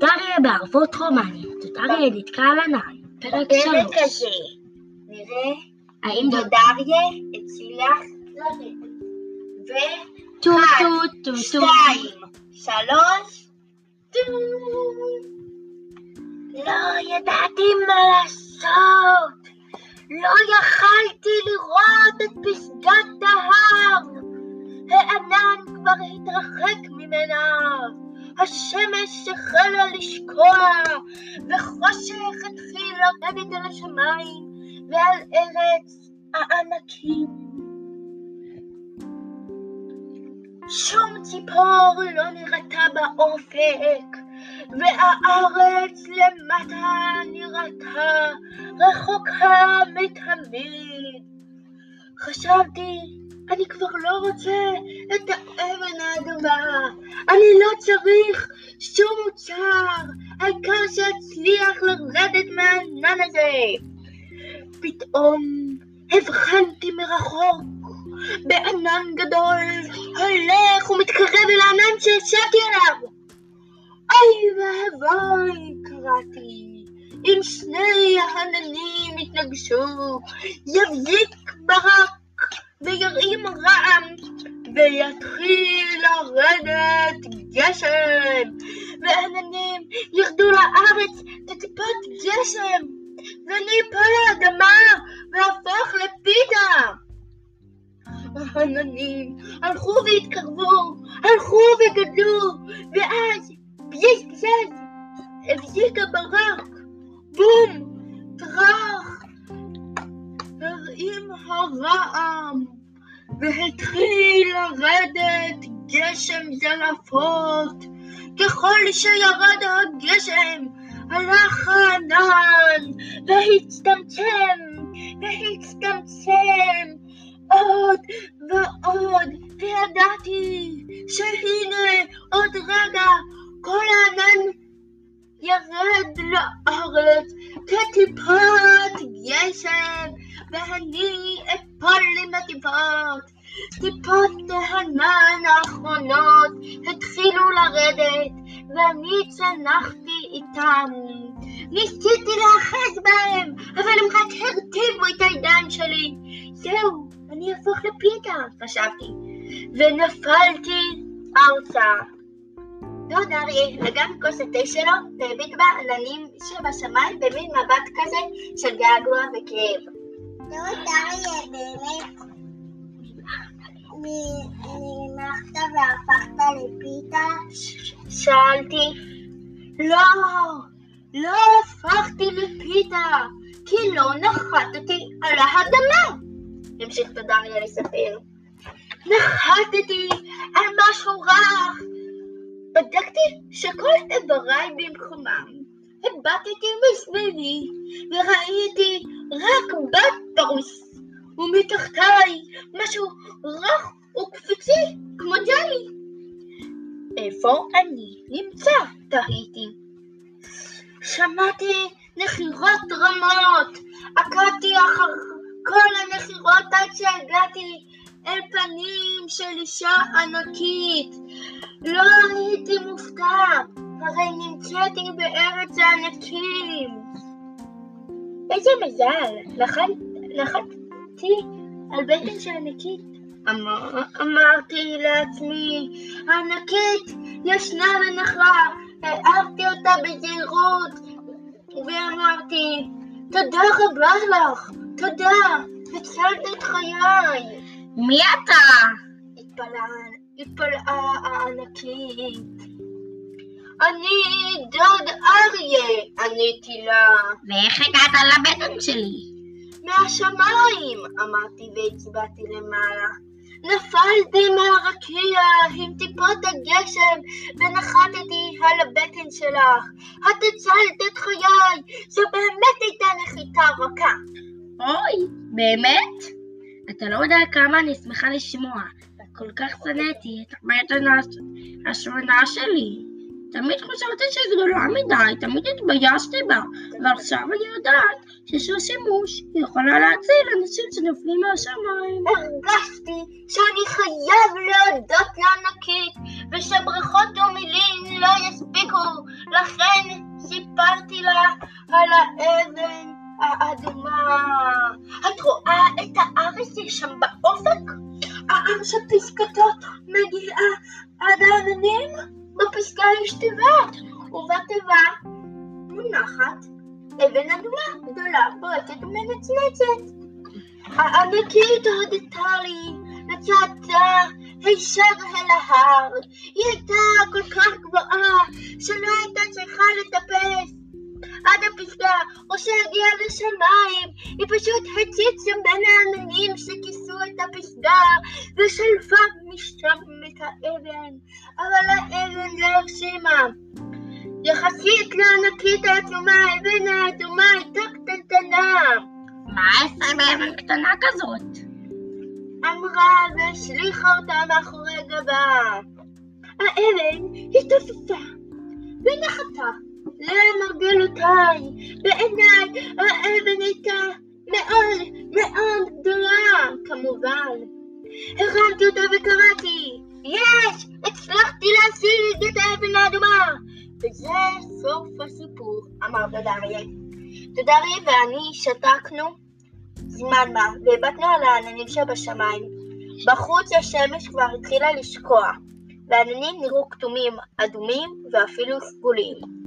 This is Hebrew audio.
דוד אריה בערבות רומניה, דוד אריה נתקע על ענן, פרק שלוש. נראה אם דוד אריה הצליח לרדת. ו... טו טו טו טו. שתיים, שלוש. לא ידעתי מה לעשות. לא יכלתי לראות את פסגת ההר. הענן כבר התרחק ממנה. השמש החלה לשקוע, וחושך התחיל לרדת על השמיים ועל ארץ הענקים. שום ציפור לא נראתה באופק, והארץ למטה נראתה רחוקה מתמיד. חשבתי, אני כבר לא רוצה את האבן האדומה, אני לא צריך שום מוצר, העיקר שאצליח לרדת מהענן הזה. פתאום הבחנתי מרחוק בענן גדול הולך ומתקרב אל הענן שישבתי עליו. אוי ואבוי, קראתי, אם שני העננים יתנגשו, יבליק ברק וירים רעם, ויתחיל לרדת גשם, והעננים ירדו לארץ כטיפות גשם, ואני אפול לאדמה ואהפוך לפיתה. העננים הלכו והתקרבו, הלכו וגדלו, ואז פייס פייס הבזיק הברק, בום, הרעם, והתחיל לרדת גשם זלעפות. ככל שירד הגשם, הלך הענן, והצטמצם, והצטמצם, עוד ועוד, וידעתי שהנה עוד רגע כל הענן ירד לארץ כטיפות גשם, ואני אפול עם הטיפות. טיפות הענן האחרונות התחילו לרדת, ואני צנחתי איתם. ניסיתי להאחז בהם, אבל הם רק הרטיבו את הידיים שלי. זהו, אני אהפוך לפיתה, חשבתי, ונפלתי ארצה. דוד אריה נגע בכוס התה שלו והביט בעננים שבשמיים במין מבט כזה של געגוע וכאב. דוד אריה באמת נמחת והפכת לפיתה? שאלתי. לא, לא הפכתי לפיתה, כי לא נחתתי על האדמה. המשיך דודריה לספר. נחתתי על משהו רך. בדקתי שכל איבריי במקומם. הבטתי מסביבי וראיתי רק בטרוס, ומתחתיי משהו רך וקפיצי כמו ג'לי. איפה אני נמצא? תהיתי. שמעתי נחירות רמות, עקבתי אחר כל הנחירות עד שהגעתי אל פנים של אישה ענקית. לא הייתי מופתע, הרי נמצאתי בארץ הענקים. איזה מזל, נחתתי על בטן של ענקית. אמר, אמרתי לעצמי, הענקית ישנה ונחרה, הערתי אותה בזהירות, ואמרתי, תודה רבה לך, תודה, הצלת את חיי. מי אתה? התפלאה, התפלאה הענקית. אני דוד אריה, עניתי לה. ואיך הגעת לבטן שלי? מהשמיים, אמרתי והצבעתי למעלה. נפלתי מהרקיע עם טיפות הגשם ונחתתי על הבטן שלך. את הצלת את חיי, זו באמת הייתה נחיתה רכה. אוי, באמת? אתה לא יודע כמה אני שמחה לשמוע. כל כך שנאתי את הבטן השמנה שלי. תמיד חשבתי שהיא גדולה מדי, תמיד התביישתי בה, ועכשיו אני יודעת לה שימוש, יכולה להציל אנשים שנופלים מהשמיים. הרגשתי שאני חייב להודות לענקית ושבריכות ומילין לא יספיקו, לכן סיפרתי לה על האבן האדומה. את רואה את הארץ שם באופק? העם שפסקתו מגיעה עד האבנים? בפסקה יש תיבה, ובתיבה מונחת אבן אדומה גדולה, בועטת ומנצנצת. הענקית הודתה לי וצעדה הישר אל ההר. היא הייתה כל כך גבוהה שלא הייתה צריכה לטפס עד הפסגה או שהגיעה לשמיים. היא פשוט הציצה בין העננים שכיסו את הפסגה ושלפה משם האבן, אבל האבן לא הרשימה. יחסית לענקית העצומה, האבן האדומה הייתה קטנטנה. מה אעשה באבן קטנה כזאת? אמרה והשליכה אותה מאחורי גבה. האבן התעופפה ונחתה למרגלותיי. בעיניי האבן הייתה מאוד מאוד גדולה, כמובן. הרמתי אותה וקראתי, יש! הצלחתי להשיג את האבן האדומה! וזה סוף הסיפור, אמר דדריה. דדריה ואני שתקנו זמן מה, והבטנו על העננים שבשמיים. בחוץ השמש כבר התחילה לשקוע, והעננים נראו כתומים, אדומים ואפילו סגולים.